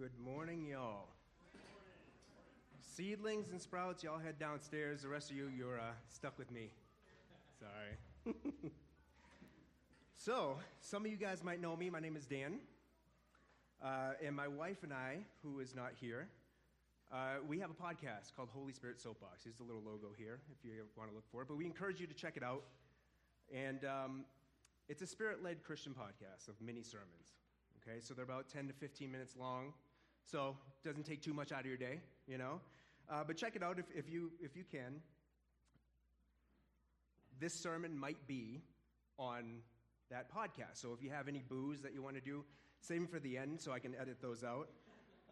Good morning, y'all. Seedlings and sprouts, y'all head downstairs. The rest of you, you're uh, stuck with me. Sorry. so, some of you guys might know me. My name is Dan. Uh, and my wife and I, who is not here, uh, we have a podcast called Holy Spirit Soapbox. Here's the little logo here if you want to look for it. But we encourage you to check it out. And um, it's a spirit led Christian podcast of mini sermons. Okay, so they're about 10 to 15 minutes long. So it doesn't take too much out of your day, you know. Uh, but check it out if, if, you, if you can. This sermon might be on that podcast. So if you have any boos that you want to do, save them for the end so I can edit those out.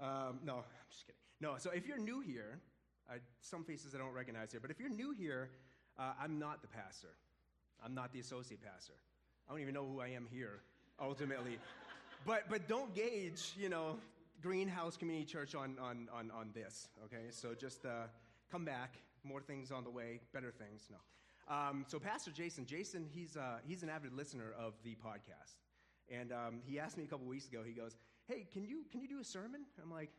Um, no, I'm just kidding. No, so if you're new here, uh, some faces I don't recognize here, but if you're new here, uh, I'm not the pastor. I'm not the associate pastor. I don't even know who I am here, ultimately. but, but don't gauge, you know, Greenhouse Community Church on, on, on, on this, okay? So just uh, come back. More things on the way, better things. No. Um, so Pastor Jason, Jason, he's, uh, he's an avid listener of the podcast. And um, he asked me a couple weeks ago, he goes, hey, can you, can you do a sermon? I'm like,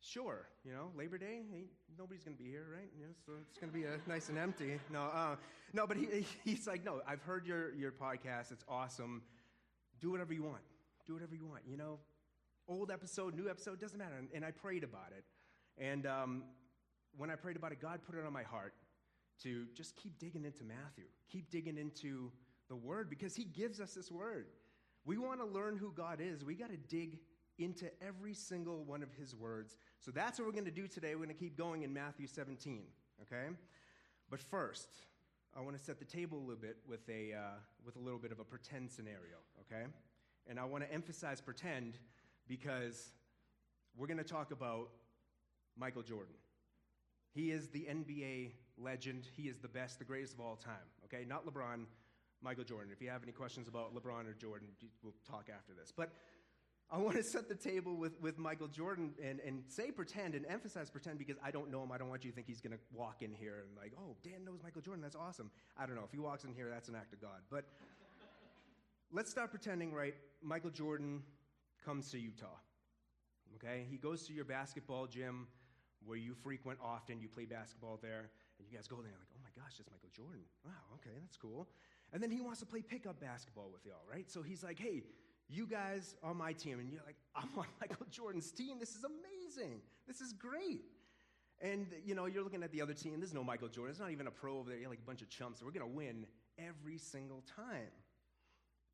sure, you know, Labor Day, hey, nobody's going to be here, right? You know, so it's going to be a nice and empty. No, uh, no, but he, he's like, no, I've heard your, your podcast. It's awesome. Do whatever you want. Do whatever you want. You know, old episode, new episode, doesn't matter. And, and I prayed about it. And um, when I prayed about it, God put it on my heart to just keep digging into Matthew, keep digging into the Word, because He gives us this Word. We want to learn who God is. We got to dig into every single one of his words. So that's what we're going to do today. We're going to keep going in Matthew 17, okay? But first, I want to set the table a little bit with a, uh, with a little bit of a pretend scenario, okay? And I want to emphasize pretend because we're going to talk about Michael Jordan. He is the NBA legend. He is the best, the greatest of all time, okay? Not LeBron, Michael Jordan. If you have any questions about LeBron or Jordan, we'll talk after this. But I want to set the table with, with Michael Jordan and, and say pretend and emphasize pretend because I don't know him. I don't want you to think he's going to walk in here and, like, oh, Dan knows Michael Jordan. That's awesome. I don't know. If he walks in here, that's an act of God. But let's start pretending, right? Michael Jordan comes to Utah. Okay? He goes to your basketball gym where you frequent often. You play basketball there. And you guys go there and, like, oh my gosh, that's Michael Jordan. Wow, okay, that's cool. And then he wants to play pickup basketball with y'all, right? So he's like, hey, you guys are my team. And you're like, I'm on Michael Jordan's team. This is amazing. This is great. And, you know, you're looking at the other team. There's no Michael Jordan. There's not even a pro over there. You're like a bunch of chumps. We're going to win every single time.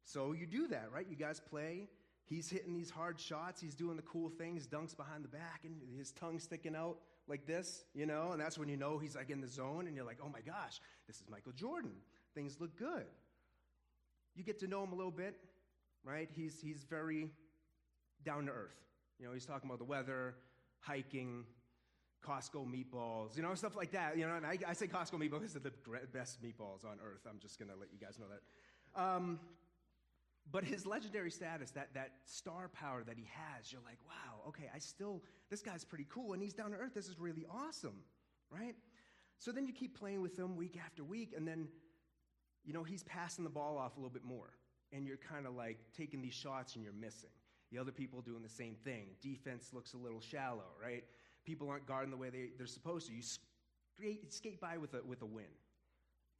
So you do that, right? You guys play. He's hitting these hard shots. He's doing the cool things, dunks behind the back, and his tongue sticking out like this, you know? And that's when you know he's like in the zone, and you're like, oh my gosh, this is Michael Jordan. Things look good. You get to know him a little bit right? He's, he's very down to earth. You know, he's talking about the weather, hiking, Costco meatballs, you know, stuff like that. You know, and I, I say Costco meatballs because they're the best meatballs on earth. I'm just going to let you guys know that. Um, but his legendary status, that, that star power that he has, you're like, wow, okay, I still, this guy's pretty cool and he's down to earth. This is really awesome, right? So then you keep playing with him week after week, and then, you know, he's passing the ball off a little bit more and you're kind of like taking these shots and you're missing. The other people doing the same thing. Defense looks a little shallow, right? People aren't guarding the way they, they're supposed to. You skate, skate by with a, with a win.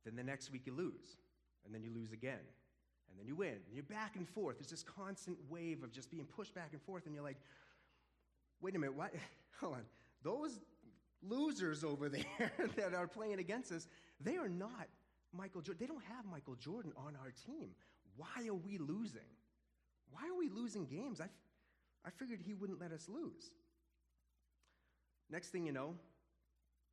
Then the next week you lose, and then you lose again, and then you win. And you're back and forth. There's this constant wave of just being pushed back and forth, and you're like, wait a minute, what? Hold on. Those losers over there that are playing against us, they are not Michael Jordan. They don't have Michael Jordan on our team. Why are we losing? Why are we losing games? I, I figured he wouldn't let us lose. Next thing you know,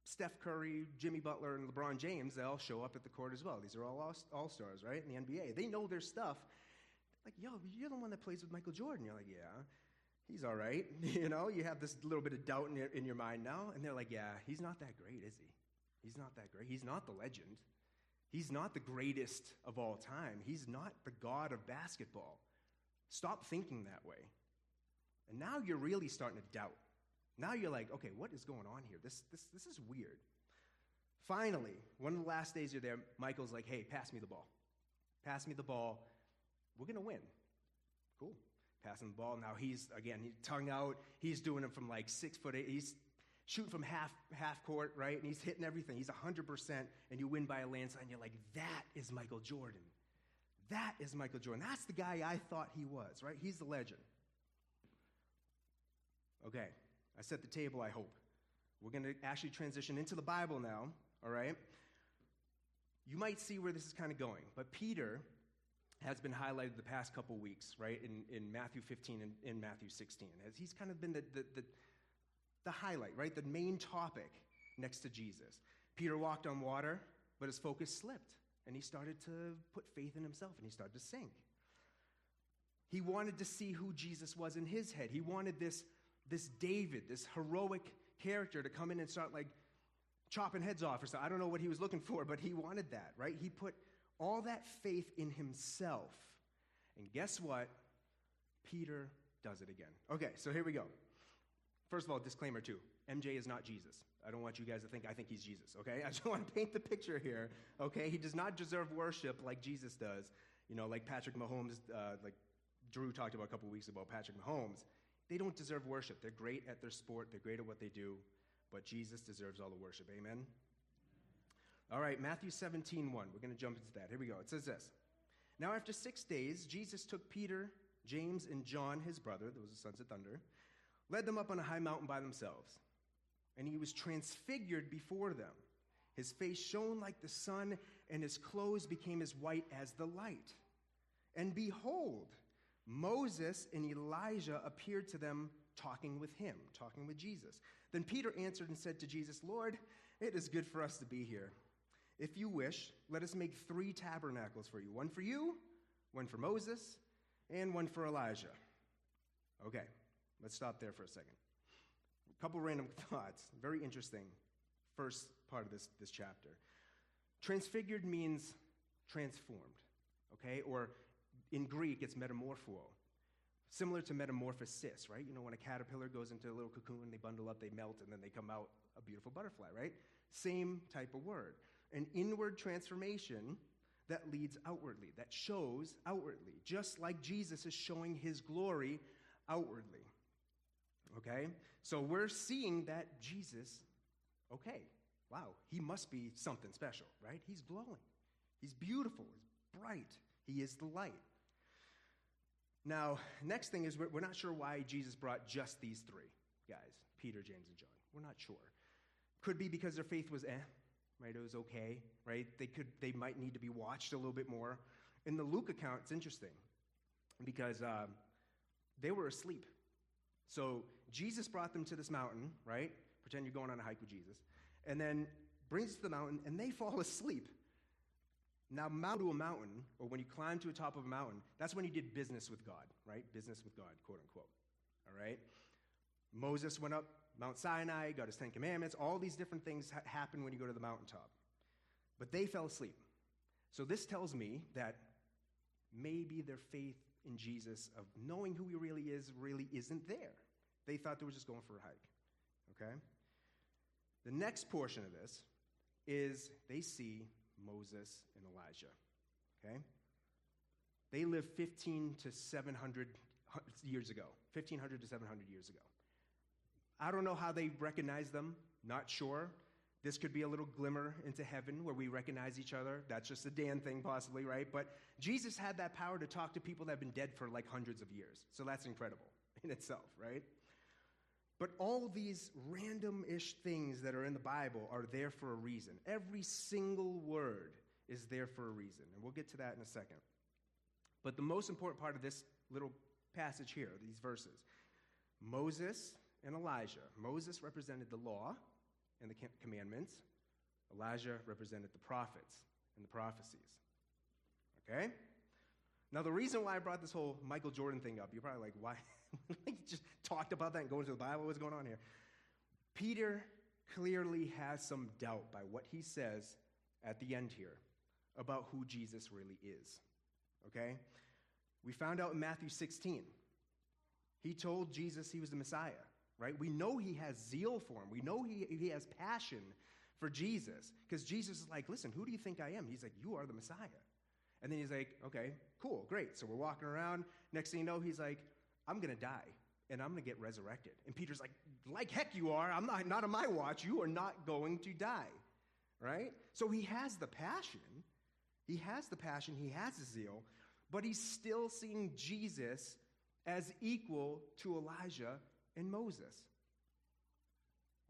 Steph Curry, Jimmy Butler, and LeBron James, they all show up at the court as well. These are all all stars, right? In the NBA. They know their stuff. Like, yo, you're the one that plays with Michael Jordan. You're like, yeah, he's all right. you know, you have this little bit of doubt in your, in your mind now. And they're like, yeah, he's not that great, is he? He's not that great. He's not the legend. He's not the greatest of all time. He's not the God of basketball. Stop thinking that way. And now you're really starting to doubt. Now you're like, okay, what is going on here? This, this, this is weird. Finally, one of the last days you're there, Michael's like, hey, pass me the ball. Pass me the ball. We're going to win. Cool. passing the ball. Now he's, again, he's tongue out. He's doing it from like six foot eight. He's shooting from half, half court, right? And he's hitting everything. He's 100%, and you win by a landslide, and you're like, that is Michael Jordan. That is Michael Jordan. That's the guy I thought he was, right? He's the legend. Okay, I set the table, I hope. We're going to actually transition into the Bible now, all right? You might see where this is kind of going, but Peter has been highlighted the past couple weeks, right, in, in Matthew 15 and in Matthew 16. As he's kind of been the, the, the, the highlight, right, the main topic next to Jesus. Peter walked on water, but his focus slipped, and he started to put faith in himself, and he started to sink. He wanted to see who Jesus was in his head. He wanted this, this David, this heroic character, to come in and start like chopping heads off or something. I don't know what he was looking for, but he wanted that, right? He put all that faith in himself. And guess what? Peter does it again. Okay, so here we go. First of all, disclaimer too MJ is not Jesus. I don't want you guys to think I think he's Jesus, okay? I just want to paint the picture here, okay? He does not deserve worship like Jesus does. You know, like Patrick Mahomes, uh, like Drew talked about a couple weeks ago, Patrick Mahomes. They don't deserve worship. They're great at their sport, they're great at what they do, but Jesus deserves all the worship. Amen? All right, Matthew 17, 1. We're going to jump into that. Here we go. It says this Now, after six days, Jesus took Peter, James, and John, his brother, those are sons of thunder, led them up on a high mountain by themselves. And he was transfigured before them. His face shone like the sun, and his clothes became as white as the light. And behold, Moses and Elijah appeared to them talking with him, talking with Jesus. Then Peter answered and said to Jesus, Lord, it is good for us to be here. If you wish, let us make three tabernacles for you one for you, one for Moses, and one for Elijah. Okay, let's stop there for a second. A couple random thoughts. Very interesting. First part of this, this chapter. Transfigured means transformed, okay? Or in Greek, it's metamorpho. Similar to metamorphosis, right? You know, when a caterpillar goes into a little cocoon, they bundle up, they melt, and then they come out a beautiful butterfly, right? Same type of word an inward transformation that leads outwardly, that shows outwardly, just like Jesus is showing his glory outwardly. Okay? So we're seeing that Jesus, okay, wow, he must be something special, right? He's glowing, he's beautiful, he's bright, he is the light. Now, next thing is we're, we're not sure why Jesus brought just these three guys Peter, James, and John. We're not sure. Could be because their faith was eh, right? It was okay, right? They could, they might need to be watched a little bit more. In the Luke account, it's interesting because uh, they were asleep. So Jesus brought them to this mountain, right? Pretend you're going on a hike with Jesus, and then brings to the mountain, and they fall asleep. Now, mount to a mountain, or when you climb to the top of a mountain, that's when you did business with God, right? Business with God, quote unquote. All right? Moses went up Mount Sinai, got his Ten Commandments, all these different things ha- happen when you go to the mountaintop. But they fell asleep. So this tells me that maybe their faith in Jesus, of knowing who he really is, really isn't there. They thought they were just going for a hike. Okay? The next portion of this is they see Moses and Elijah. Okay? They lived 15 to 700 years ago, 1500 to 700 years ago. I don't know how they recognize them, not sure. This could be a little glimmer into heaven where we recognize each other. That's just a Dan thing, possibly, right? But Jesus had that power to talk to people that have been dead for like hundreds of years. So that's incredible in itself, right? But all these random ish things that are in the Bible are there for a reason. Every single word is there for a reason. And we'll get to that in a second. But the most important part of this little passage here, these verses Moses and Elijah. Moses represented the law and the commandments, Elijah represented the prophets and the prophecies. Okay? Now, the reason why I brought this whole Michael Jordan thing up, you're probably like, why? he just talked about that and going to the Bible. What's going on here? Peter clearly has some doubt by what he says at the end here about who Jesus really is. Okay? We found out in Matthew 16. He told Jesus he was the Messiah right? We know he has zeal for him. We know he, he has passion for Jesus because Jesus is like, listen, who do you think I am? He's like, you are the Messiah. And then he's like, okay, cool, great. So we're walking around. Next thing you know, he's like, I'm going to die and I'm going to get resurrected. And Peter's like, like heck you are. I'm not, not on my watch. You are not going to die. Right? So he has the passion. He has the passion. He has the zeal. But he's still seeing Jesus as equal to Elijah and Moses.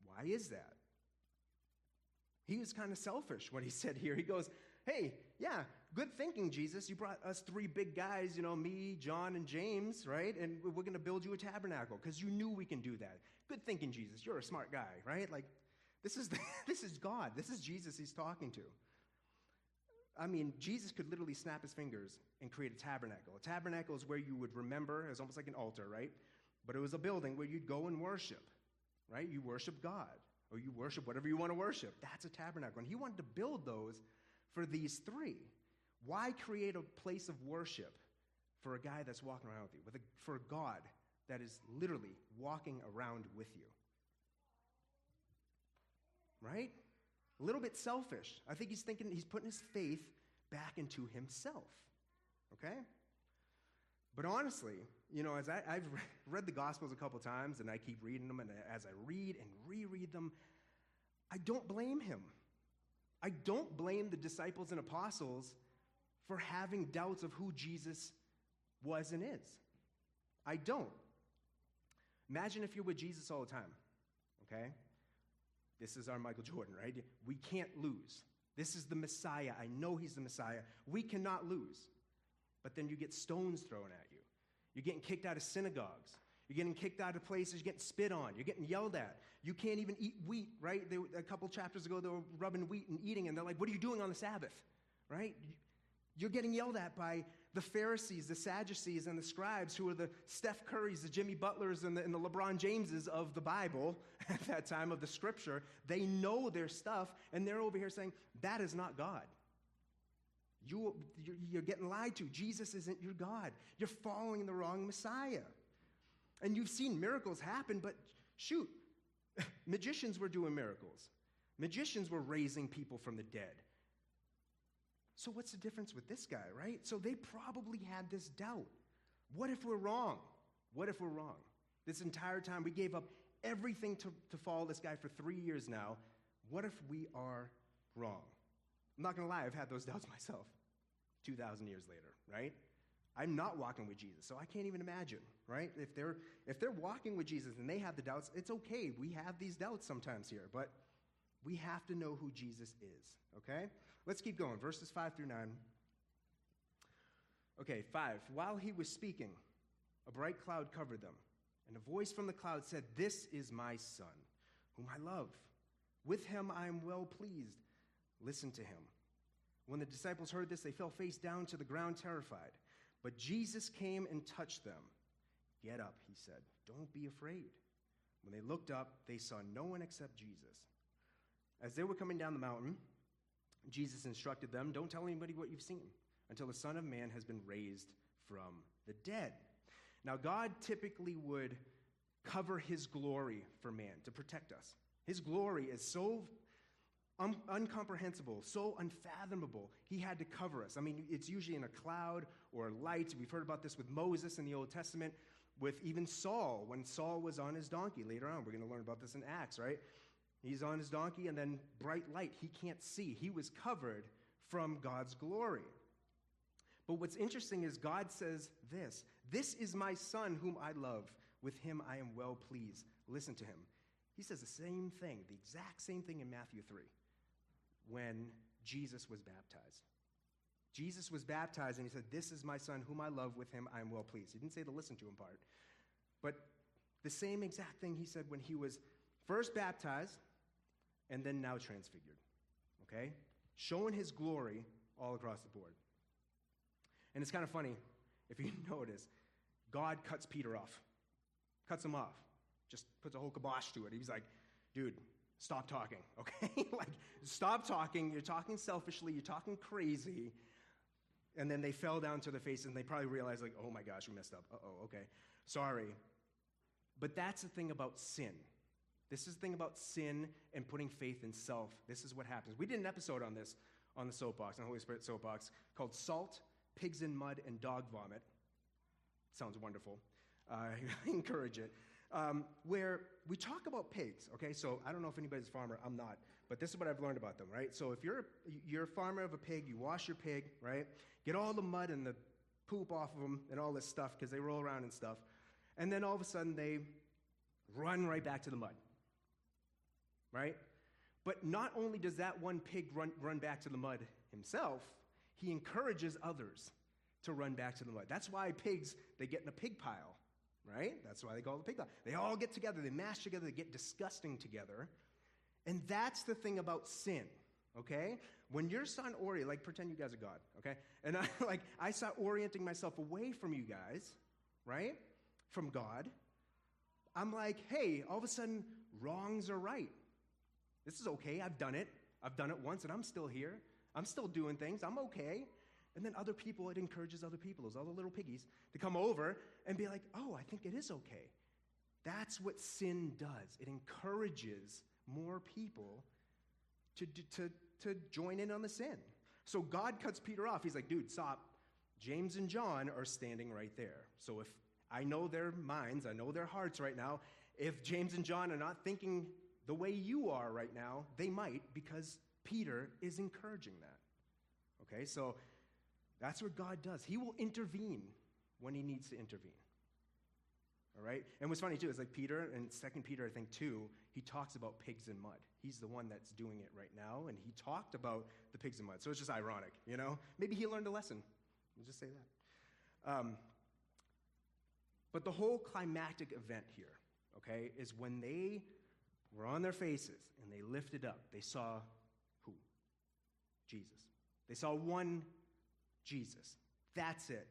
Why is that? He was kind of selfish when he said here. He goes, Hey, yeah, good thinking, Jesus. You brought us three big guys, you know, me, John, and James, right? And we're going to build you a tabernacle because you knew we can do that. Good thinking, Jesus. You're a smart guy, right? Like, this is, the, this is God. This is Jesus he's talking to. I mean, Jesus could literally snap his fingers and create a tabernacle. A tabernacle is where you would remember, it's almost like an altar, right? But it was a building where you'd go and worship, right? You worship God, or you worship whatever you want to worship. That's a tabernacle. And he wanted to build those for these three. Why create a place of worship for a guy that's walking around with you, with a, for a God that is literally walking around with you? Right? A little bit selfish. I think he's thinking he's putting his faith back into himself. Okay? But honestly, you know, as I, have read the Gospels a couple times and I keep reading them, and as I read and reread them, I don't blame him. I don't blame the disciples and apostles for having doubts of who Jesus was and is. I don't. Imagine if you're with Jesus all the time, okay? This is our Michael Jordan, right? We can't lose. This is the Messiah. I know he's the Messiah. We cannot lose. But then you get stones thrown at you. You're getting kicked out of synagogues. You're getting kicked out of places, you're getting spit on, you're getting yelled at. You can't even eat wheat, right? They, a couple chapters ago, they were rubbing wheat and eating, and they're like, What are you doing on the Sabbath? Right? You're getting yelled at by the Pharisees, the Sadducees, and the scribes, who are the Steph Currys, the Jimmy Butlers, and the, and the LeBron Jameses of the Bible at that time of the scripture. They know their stuff, and they're over here saying, That is not God. You, you're getting lied to. Jesus isn't your God. You're following the wrong Messiah. And you've seen miracles happen, but shoot, magicians were doing miracles. Magicians were raising people from the dead. So, what's the difference with this guy, right? So, they probably had this doubt. What if we're wrong? What if we're wrong? This entire time, we gave up everything to, to follow this guy for three years now. What if we are wrong? I'm not to lie, I've had those doubts myself 2,000 years later, right? I'm not walking with Jesus, so I can't even imagine, right? If they're, if they're walking with Jesus and they have the doubts, it's okay. We have these doubts sometimes here, but we have to know who Jesus is, okay? Let's keep going. Verses 5 through 9. Okay, 5. While he was speaking, a bright cloud covered them, and a voice from the cloud said, This is my son, whom I love. With him I am well pleased. Listen to him. When the disciples heard this, they fell face down to the ground, terrified. But Jesus came and touched them. Get up, he said. Don't be afraid. When they looked up, they saw no one except Jesus. As they were coming down the mountain, Jesus instructed them Don't tell anybody what you've seen until the Son of Man has been raised from the dead. Now, God typically would cover his glory for man to protect us. His glory is so un- incomprehensible, so unfathomable. He had to cover us. I mean, it's usually in a cloud or light. We've heard about this with Moses in the Old Testament, with even Saul, when Saul was on his donkey. Later on, we're going to learn about this in Acts, right? He's on his donkey, and then bright light. He can't see. He was covered from God's glory. But what's interesting is God says this This is my son whom I love. With him I am well pleased. Listen to him. He says the same thing, the exact same thing in Matthew 3 when Jesus was baptized. Jesus was baptized and he said, This is my son whom I love, with him I am well pleased. He didn't say the listen to him part. But the same exact thing he said when he was first baptized and then now transfigured. Okay? Showing his glory all across the board. And it's kind of funny, if you notice, God cuts Peter off, cuts him off, just puts a whole kibosh to it. He's like, dude, stop talking, okay? like, stop talking. You're talking selfishly, you're talking crazy. And then they fell down to their faces and they probably realized, like, oh my gosh, we messed up. Uh oh, okay. Sorry. But that's the thing about sin. This is the thing about sin and putting faith in self. This is what happens. We did an episode on this on the soapbox, on the Holy Spirit soapbox, called Salt, Pigs in Mud, and Dog Vomit. Sounds wonderful. I encourage it. Um, where we talk about pigs, okay? So I don't know if anybody's a farmer, I'm not, but this is what I've learned about them, right? So if you're, you're a farmer of a pig, you wash your pig, right? Get all the mud and the poop off of them and all this stuff because they roll around and stuff. And then all of a sudden they run right back to the mud, right? But not only does that one pig run, run back to the mud himself, he encourages others to run back to the mud. That's why pigs, they get in a pig pile, right? That's why they call it a pig pile. They all get together, they mash together, they get disgusting together. And that's the thing about sin, okay? When your son Ori, like pretend you guys are God, okay? And I like I start orienting myself away from you guys, right? From God. I'm like, hey, all of a sudden, wrongs are right. This is okay. I've done it. I've done it once and I'm still here. I'm still doing things. I'm okay. And then other people, it encourages other people, those other little piggies, to come over and be like, oh, I think it is okay. That's what sin does. It encourages more people to, to, to join in on the sin. So God cuts Peter off. He's like, dude, stop. James and John are standing right there. So if I know their minds, I know their hearts right now, if James and John are not thinking the way you are right now, they might because Peter is encouraging that. Okay, so that's what God does. He will intervene when he needs to intervene. All right? And what's funny too is like Peter in 2 Peter, I think, 2, he talks about pigs and mud. He's the one that's doing it right now, and he talked about the pigs and mud. So it's just ironic, you know? Maybe he learned a lesson. We'll just say that. Um, but the whole climactic event here, okay, is when they were on their faces and they lifted up, they saw who? Jesus. They saw one Jesus. That's it.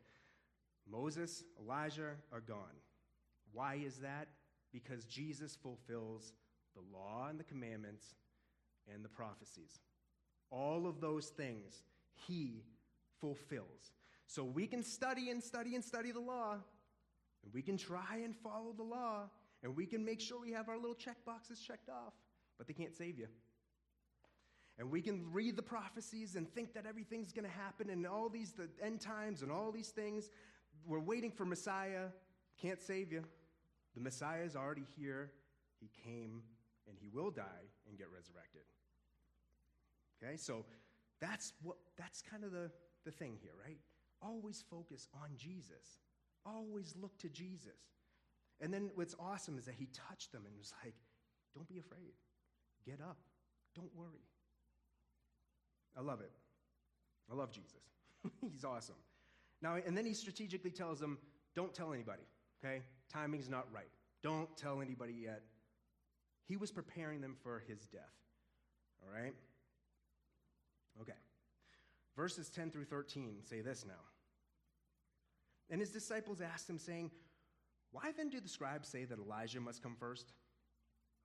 Moses, Elijah are gone. Why is that? Because Jesus fulfills the law and the commandments and the prophecies. All of those things he fulfills. So we can study and study and study the law, and we can try and follow the law, and we can make sure we have our little check boxes checked off, but they can't save you. And we can read the prophecies and think that everything's going to happen and all these, the end times and all these things. We're waiting for Messiah. Can't save you. The Messiah is already here. He came and he will die and get resurrected. Okay, so that's what that's kind of the, the thing here, right? Always focus on Jesus. Always look to Jesus. And then what's awesome is that he touched them and was like, Don't be afraid. Get up. Don't worry. I love it. I love Jesus. He's awesome. Now, and then he strategically tells them, don't tell anybody, okay? Timing's not right. Don't tell anybody yet. He was preparing them for his death, all right? Okay. Verses 10 through 13 say this now. And his disciples asked him, saying, Why then do the scribes say that Elijah must come first?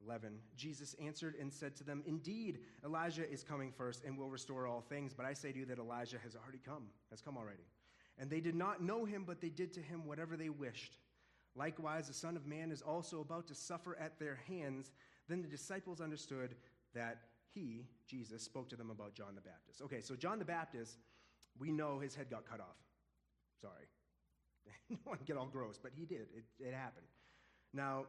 11. Jesus answered and said to them, Indeed, Elijah is coming first and will restore all things, but I say to you that Elijah has already come, has come already. And they did not know him, but they did to him whatever they wished. Likewise, the Son of Man is also about to suffer at their hands. Then the disciples understood that he, Jesus, spoke to them about John the Baptist. Okay, so John the Baptist, we know his head got cut off. Sorry. I don't want to get all gross, but he did. It, it happened. Now,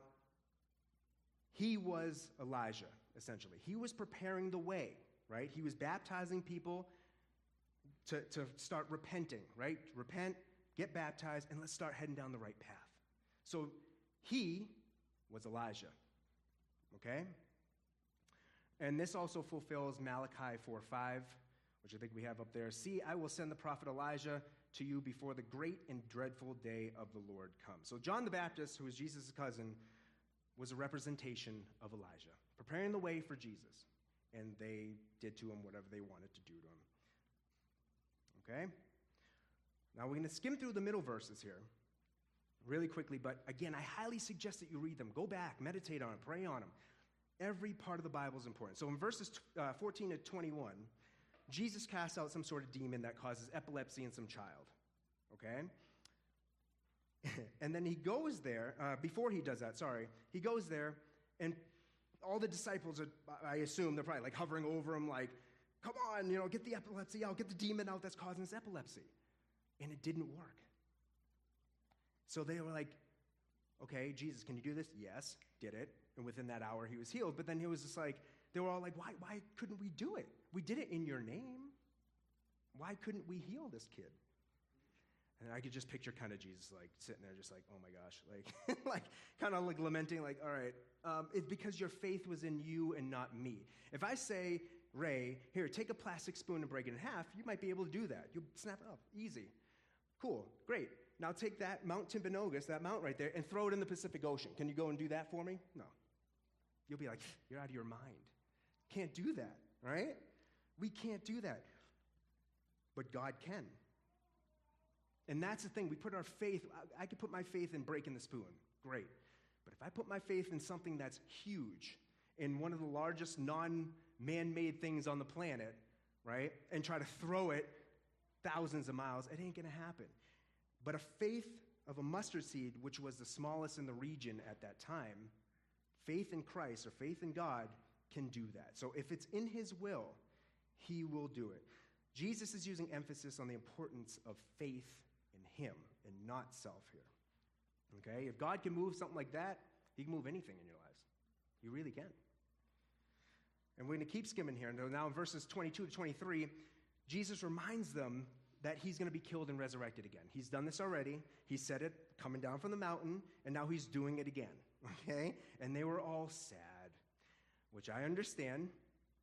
he was Elijah, essentially. He was preparing the way, right? He was baptizing people to, to start repenting, right? Repent, get baptized, and let's start heading down the right path. So he was Elijah, okay? And this also fulfills Malachi 4 5, which I think we have up there. See, I will send the prophet Elijah to you before the great and dreadful day of the Lord comes. So John the Baptist, who was Jesus' cousin, was a representation of Elijah, preparing the way for Jesus. And they did to him whatever they wanted to do to him. Okay? Now we're going to skim through the middle verses here really quickly, but again, I highly suggest that you read them. Go back, meditate on them, pray on them. Every part of the Bible is important. So in verses uh, 14 to 21, Jesus casts out some sort of demon that causes epilepsy in some child. Okay? and then he goes there, uh, before he does that, sorry, he goes there, and all the disciples are, I assume, they're probably like hovering over him, like, come on, you know, get the epilepsy out, get the demon out that's causing this epilepsy. And it didn't work. So they were like, okay, Jesus, can you do this? Yes, did it. And within that hour, he was healed. But then he was just like, they were all like, why, why couldn't we do it? We did it in your name. Why couldn't we heal this kid? And I could just picture kind of Jesus like sitting there, just like, oh my gosh, like, like kind of like lamenting, like, all right, um, it's because your faith was in you and not me. If I say, Ray, here, take a plastic spoon and break it in half, you might be able to do that. You'll snap it up, easy. Cool, great. Now take that Mount Timpanogos, that mount right there, and throw it in the Pacific Ocean. Can you go and do that for me? No. You'll be like, you're out of your mind. Can't do that, right? We can't do that. But God can. And that's the thing. We put our faith, I, I could put my faith in breaking the spoon. Great. But if I put my faith in something that's huge, in one of the largest non man made things on the planet, right, and try to throw it thousands of miles, it ain't going to happen. But a faith of a mustard seed, which was the smallest in the region at that time, faith in Christ or faith in God can do that. So if it's in His will, He will do it. Jesus is using emphasis on the importance of faith in Him and not self here. Okay? If God can move something like that, He can move anything in your lives. He really can. And we're going to keep skimming here. Now, in verses 22 to 23, Jesus reminds them that he's going to be killed and resurrected again. He's done this already. He said it coming down from the mountain, and now he's doing it again. Okay? And they were all sad, which I understand,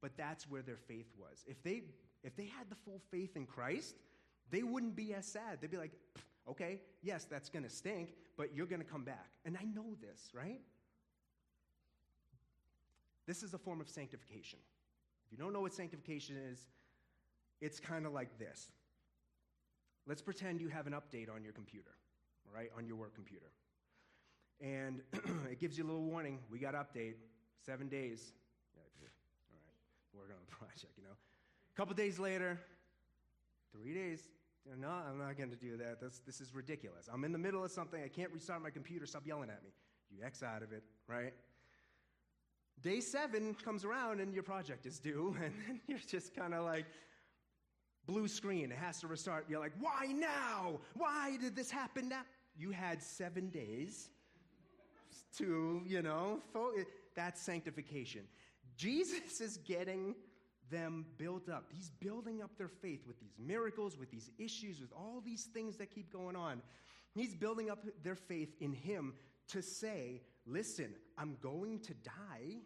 but that's where their faith was. If they if they had the full faith in Christ, they wouldn't be as sad. They'd be like, okay, yes, that's going to stink, but you're going to come back. And I know this, right? This is a form of sanctification. If you don't know what sanctification is, it's kind of like this. Let's pretend you have an update on your computer, right, on your work computer. And it gives you a little warning. We got update, seven days. all right, working on the project, you know. A couple days later, three days. No, I'm not going to do that. This, this is ridiculous. I'm in the middle of something. I can't restart my computer. Stop yelling at me. You X out of it, right? Day seven comes around and your project is due, and you're just kind of like, blue screen, it has to restart. You're like, why now? Why did this happen now? You had seven days to, you know, that's sanctification. Jesus is getting them built up. He's building up their faith with these miracles, with these issues, with all these things that keep going on. He's building up their faith in Him to say, listen, I'm going to die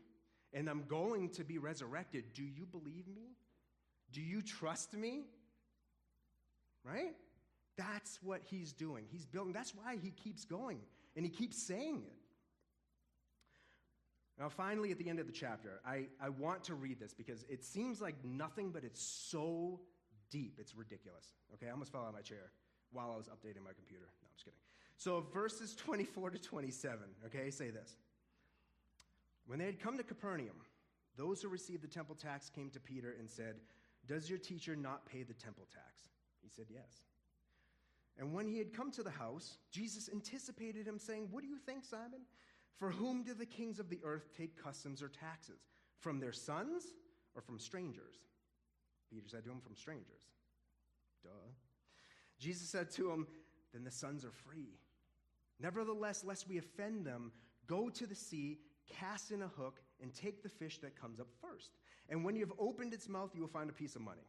and I'm going to be resurrected. Do you believe me? Do you trust me? Right? That's what he's doing. He's building. That's why he keeps going and he keeps saying it. Now, finally, at the end of the chapter, I, I want to read this because it seems like nothing, but it's so deep. It's ridiculous. Okay, I almost fell out of my chair while I was updating my computer. No, I'm just kidding. So, verses 24 to 27, okay, say this. When they had come to Capernaum, those who received the temple tax came to Peter and said, Does your teacher not pay the temple tax? He said, Yes. And when he had come to the house, Jesus anticipated him, saying, What do you think, Simon? For whom do the kings of the earth take customs or taxes? From their sons or from strangers? Peter said to him, From strangers. Duh. Jesus said to him, Then the sons are free. Nevertheless, lest we offend them, go to the sea cast in a hook, and take the fish that comes up first. And when you have opened its mouth, you will find a piece of money.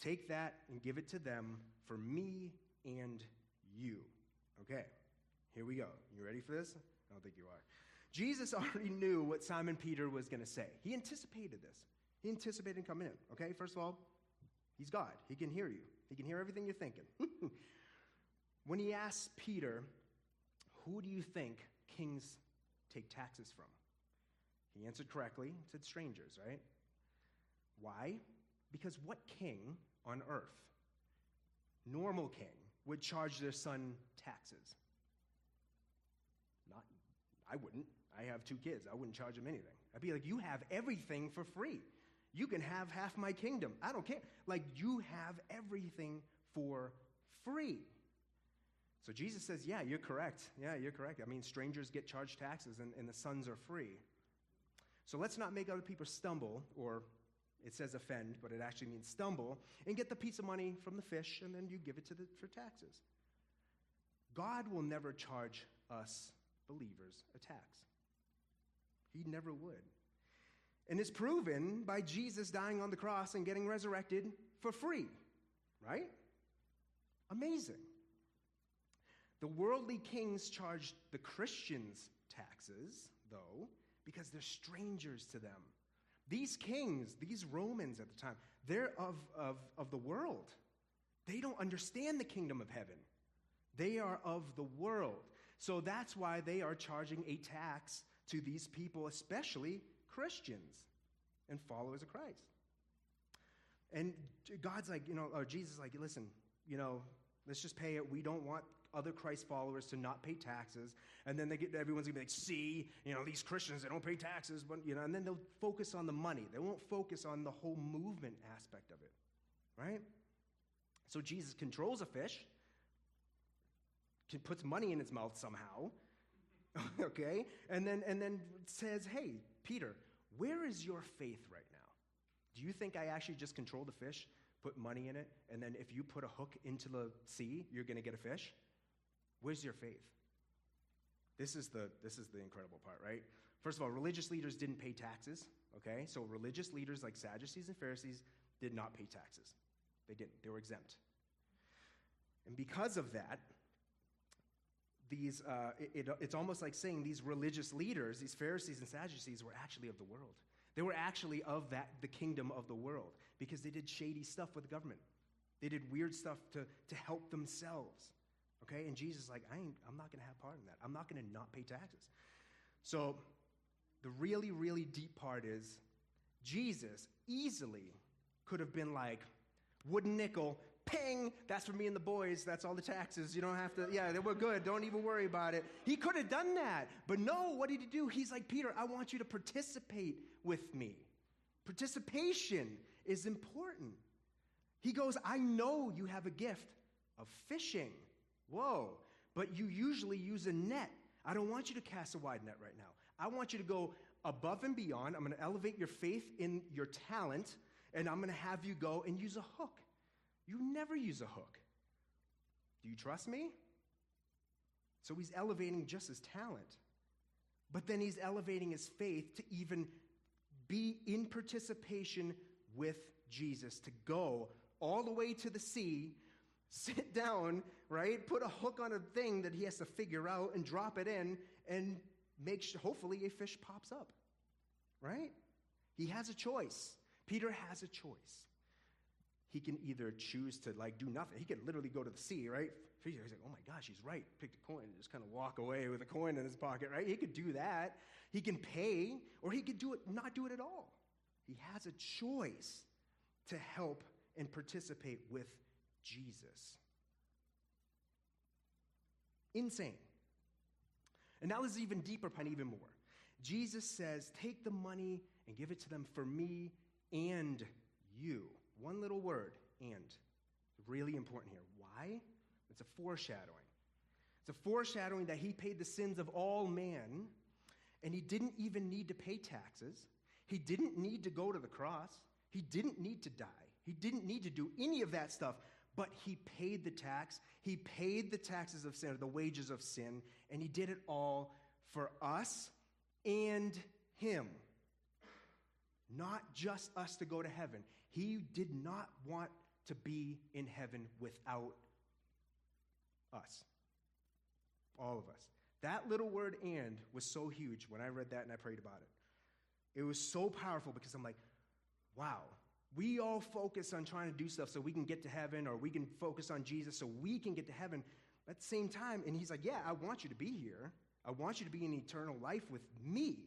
Take that and give it to them for me and you. Okay, here we go. You ready for this? I don't think you are. Jesus already knew what Simon Peter was going to say. He anticipated this. He anticipated coming in. Okay, first of all, he's God. He can hear you, he can hear everything you're thinking. when he asks Peter, Who do you think kings take taxes from? He answered correctly, said strangers, right? Why? Because what king on earth, normal king, would charge their son taxes? I wouldn't. I have two kids. I wouldn't charge them anything. I'd be like, you have everything for free. You can have half my kingdom. I don't care. Like, you have everything for free. So Jesus says, Yeah, you're correct. Yeah, you're correct. I mean, strangers get charged taxes and, and the sons are free. So let's not make other people stumble, or it says offend, but it actually means stumble, and get the piece of money from the fish and then you give it to the, for taxes. God will never charge us believers attacks. He never would. And it's proven by Jesus dying on the cross and getting resurrected for free, right? Amazing. The worldly kings charged the Christians taxes, though, because they're strangers to them. These kings, these Romans at the time, they're of, of, of the world. They don't understand the kingdom of heaven. They are of the world. So that's why they are charging a tax to these people, especially Christians and followers of Christ. And God's like, you know, or Jesus is like, listen, you know, let's just pay it. We don't want other Christ followers to not pay taxes. And then they get everyone's gonna be like, see, you know, these Christians, they don't pay taxes, but you know, and then they'll focus on the money. They won't focus on the whole movement aspect of it. Right? So Jesus controls a fish, puts money in its mouth somehow. okay? And then and then says, hey, Peter, where is your faith right now? Do you think I actually just control the fish, put money in it, and then if you put a hook into the sea, you're going to get a fish? Where's your faith? This is the this is the incredible part, right? First of all, religious leaders didn't pay taxes, okay? So religious leaders like Sadducees and Pharisees did not pay taxes. They didn't. They were exempt. And because of that, these, uh, it, it, it's almost like saying these religious leaders, these Pharisees and Sadducees, were actually of the world. They were actually of that, the kingdom of the world because they did shady stuff with the government. They did weird stuff to, to help themselves. Okay? And Jesus is like, I ain't, I'm not going to have part in that. I'm not going to not pay taxes. So the really, really deep part is Jesus easily could have been like, wooden nickel, ping, that's for me and the boys. That's all the taxes. You don't have to, yeah, we're good. Don't even worry about it. He could have done that. But no, what did he do? He's like, Peter, I want you to participate with me. Participation is important. He goes, I know you have a gift of fishing. Whoa. But you usually use a net. I don't want you to cast a wide net right now. I want you to go above and beyond. I'm going to elevate your faith in your talent, and I'm going to have you go and use a hook. You never use a hook. Do you trust me? So he's elevating just his talent. But then he's elevating his faith to even be in participation with Jesus, to go all the way to the sea, sit down, right? Put a hook on a thing that he has to figure out and drop it in and make sure, hopefully, a fish pops up, right? He has a choice. Peter has a choice he can either choose to like do nothing. He could literally go to the sea, right? He's like, oh my gosh, he's right. Pick a coin and just kind of walk away with a coin in his pocket, right? He could do that. He can pay, or he could do it, not do it at all. He has a choice to help and participate with Jesus. Insane. And now this is even deeper, pen even more. Jesus says, Take the money and give it to them for me and you. One little word, and. Really important here. Why? It's a foreshadowing. It's a foreshadowing that he paid the sins of all man, and he didn't even need to pay taxes. He didn't need to go to the cross. He didn't need to die. He didn't need to do any of that stuff, but he paid the tax. He paid the taxes of sin, or the wages of sin, and he did it all for us and him. Not just us to go to heaven. He did not want to be in heaven without us. All of us. That little word and was so huge when I read that and I prayed about it. It was so powerful because I'm like, wow, we all focus on trying to do stuff so we can get to heaven or we can focus on Jesus so we can get to heaven at the same time. And he's like, yeah, I want you to be here. I want you to be in eternal life with me,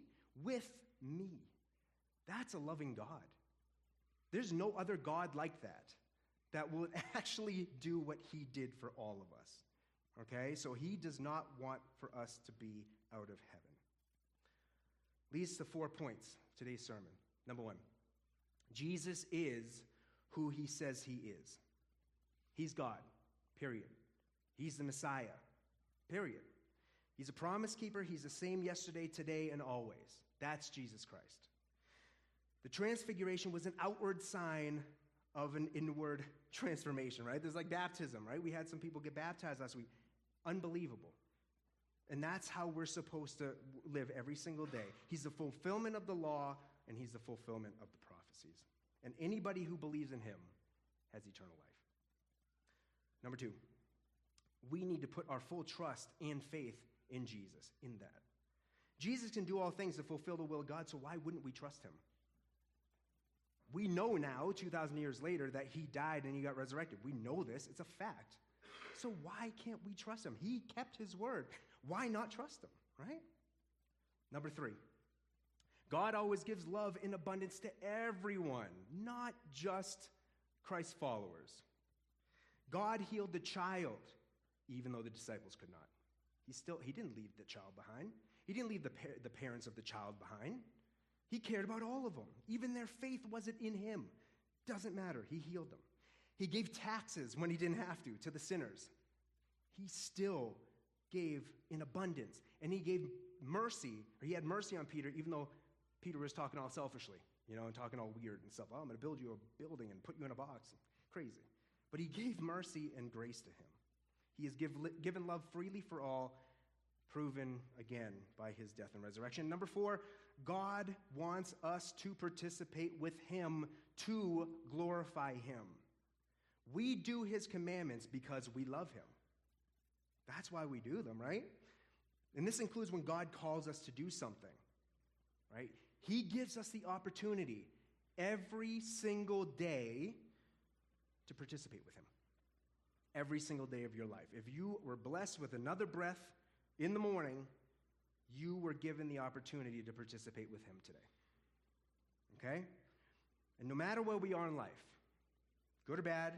with me. That's a loving God. There's no other God like that that will actually do what he did for all of us. Okay? So he does not want for us to be out of heaven. Leads to four points today's sermon. Number one, Jesus is who he says he is. He's God, period. He's the Messiah, period. He's a promise keeper. He's the same yesterday, today, and always. That's Jesus Christ. The transfiguration was an outward sign of an inward transformation, right? There's like baptism, right? We had some people get baptized last week. Unbelievable. And that's how we're supposed to live every single day. He's the fulfillment of the law, and He's the fulfillment of the prophecies. And anybody who believes in Him has eternal life. Number two, we need to put our full trust and faith in Jesus, in that. Jesus can do all things to fulfill the will of God, so why wouldn't we trust Him? We know now, 2,000 years later, that He died and He got resurrected. We know this, it's a fact. So why can't we trust Him? He kept His word. Why not trust Him, right? Number three, God always gives love in abundance to everyone, not just Christ's followers. God healed the child, even though the disciples could not. He still he didn't leave the child behind. He didn't leave the, par- the parents of the child behind. He cared about all of them. Even their faith wasn't in him. Doesn't matter. He healed them. He gave taxes when he didn't have to to the sinners. He still gave in abundance. And he gave mercy, or he had mercy on Peter, even though Peter was talking all selfishly, you know, and talking all weird and stuff. Oh, I'm going to build you a building and put you in a box. Crazy. But he gave mercy and grace to him. He has give, given love freely for all, proven again by his death and resurrection. Number four, God wants us to participate with him to glorify him. We do his commandments because we love him. That's why we do them, right? And this includes when God calls us to do something, right? He gives us the opportunity every single day to participate with him. Every single day of your life. If you were blessed with another breath in the morning, you were given the opportunity to participate with him today. Okay? And no matter where we are in life, good or bad,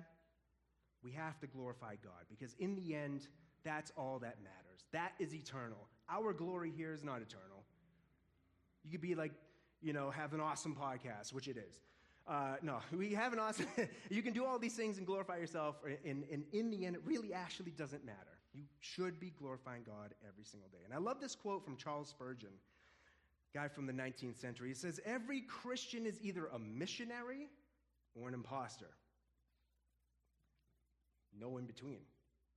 we have to glorify God because in the end, that's all that matters. That is eternal. Our glory here is not eternal. You could be like, you know, have an awesome podcast, which it is. Uh, no, we have an awesome, you can do all these things and glorify yourself, and, and in the end, it really actually doesn't matter. You should be glorifying God every single day. And I love this quote from Charles Spurgeon, guy from the 19th century. He says, Every Christian is either a missionary or an impostor. No in between.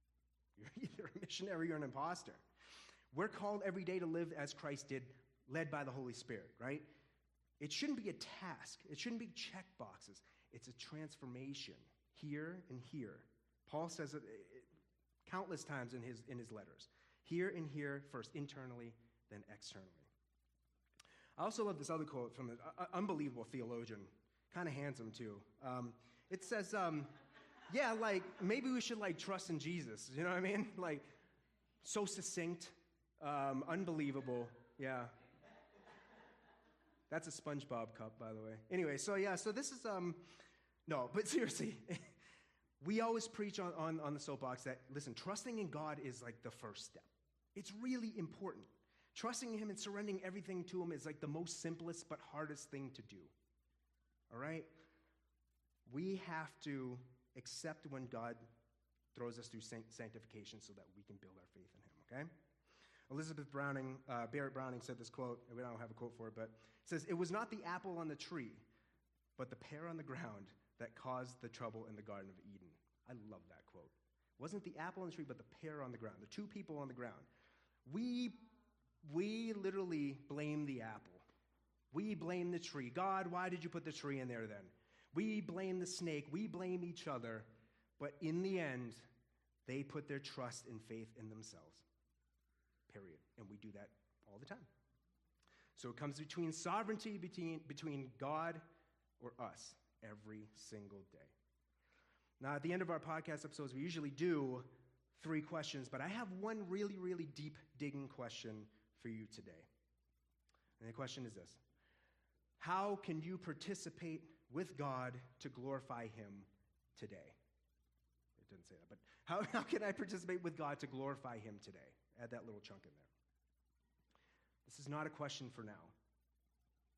You're either a missionary or an impostor. We're called every day to live as Christ did, led by the Holy Spirit, right? It shouldn't be a task, it shouldn't be check boxes. It's a transformation here and here. Paul says countless times in his, in his letters. Here and here, first internally, then externally. I also love this other quote from an unbelievable theologian, kind of handsome too. Um, it says, um, yeah, like maybe we should like trust in Jesus. You know what I mean? Like so succinct, um, unbelievable. Yeah. That's a SpongeBob cup, by the way. Anyway, so yeah, so this is um, no, but seriously, we always preach on, on, on the soapbox that listen, trusting in God is like the first step. It's really important. Trusting Him and surrendering everything to Him is like the most simplest but hardest thing to do. All right? We have to accept when God throws us through sanctification so that we can build our faith in Him, okay? Elizabeth Browning, uh, Barrett Browning said this quote, we don't have a quote for it, but it says, It was not the apple on the tree, but the pair on the ground that caused the trouble in the Garden of Eden. I love that quote. It wasn't the apple on the tree, but the pair on the ground, the two people on the ground. We, we literally blame the apple. We blame the tree. God, why did you put the tree in there then? We blame the snake, we blame each other, but in the end, they put their trust and faith in themselves. Period. And we do that all the time. So it comes between sovereignty between, between God or us every single day. Now, at the end of our podcast episodes, we usually do three questions, but I have one really, really deep digging question for you today. And the question is this How can you participate with God to glorify Him today? It didn't say that, but how, how can I participate with God to glorify Him today? Add that little chunk in there. This is not a question for now.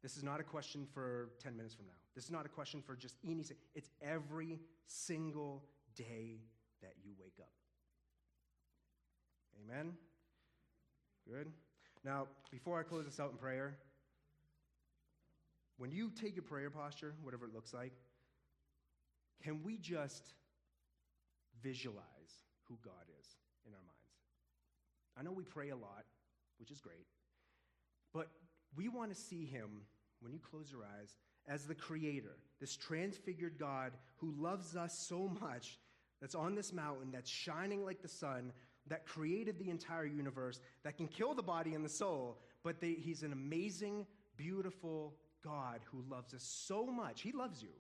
This is not a question for 10 minutes from now. This is not a question for just any It's every single day that you wake up. Amen? Good. Now, before I close this out in prayer, when you take your prayer posture, whatever it looks like, can we just visualize who God is in our minds? I know we pray a lot, which is great, but we want to see him, when you close your eyes, as the creator, this transfigured God who loves us so much, that's on this mountain, that's shining like the sun, that created the entire universe, that can kill the body and the soul, but they, he's an amazing, beautiful God who loves us so much. He loves you,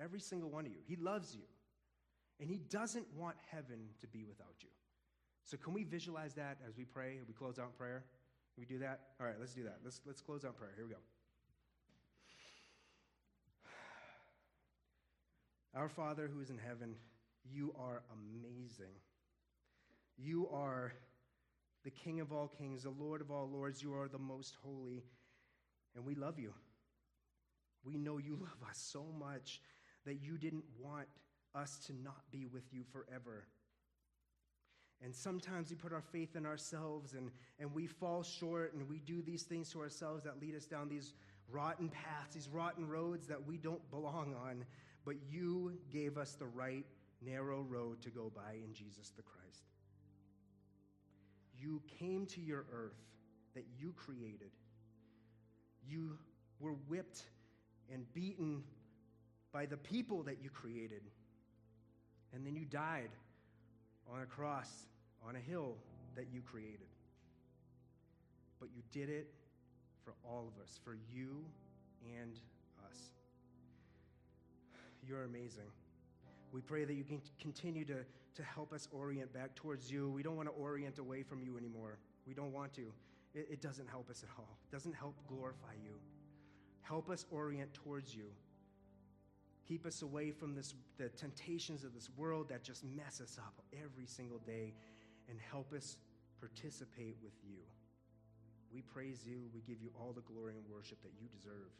every single one of you. He loves you. And he doesn't want heaven to be without you. So, can we visualize that as we pray? We close out in prayer? Can we do that? All right, let's do that. Let's, let's close out prayer. Here we go. Our Father who is in heaven, you are amazing. You are the King of all kings, the Lord of all lords. You are the most holy, and we love you. We know you love us so much that you didn't want us to not be with you forever. And sometimes we put our faith in ourselves and, and we fall short and we do these things to ourselves that lead us down these rotten paths, these rotten roads that we don't belong on. But you gave us the right narrow road to go by in Jesus the Christ. You came to your earth that you created. You were whipped and beaten by the people that you created. And then you died on a cross, on a hill that you created. But you did it for all of us, for you and. You're amazing. We pray that you can continue to, to help us orient back towards you. We don't want to orient away from you anymore. We don't want to. It, it doesn't help us at all, it doesn't help glorify you. Help us orient towards you. Keep us away from this, the temptations of this world that just mess us up every single day and help us participate with you. We praise you. We give you all the glory and worship that you deserve.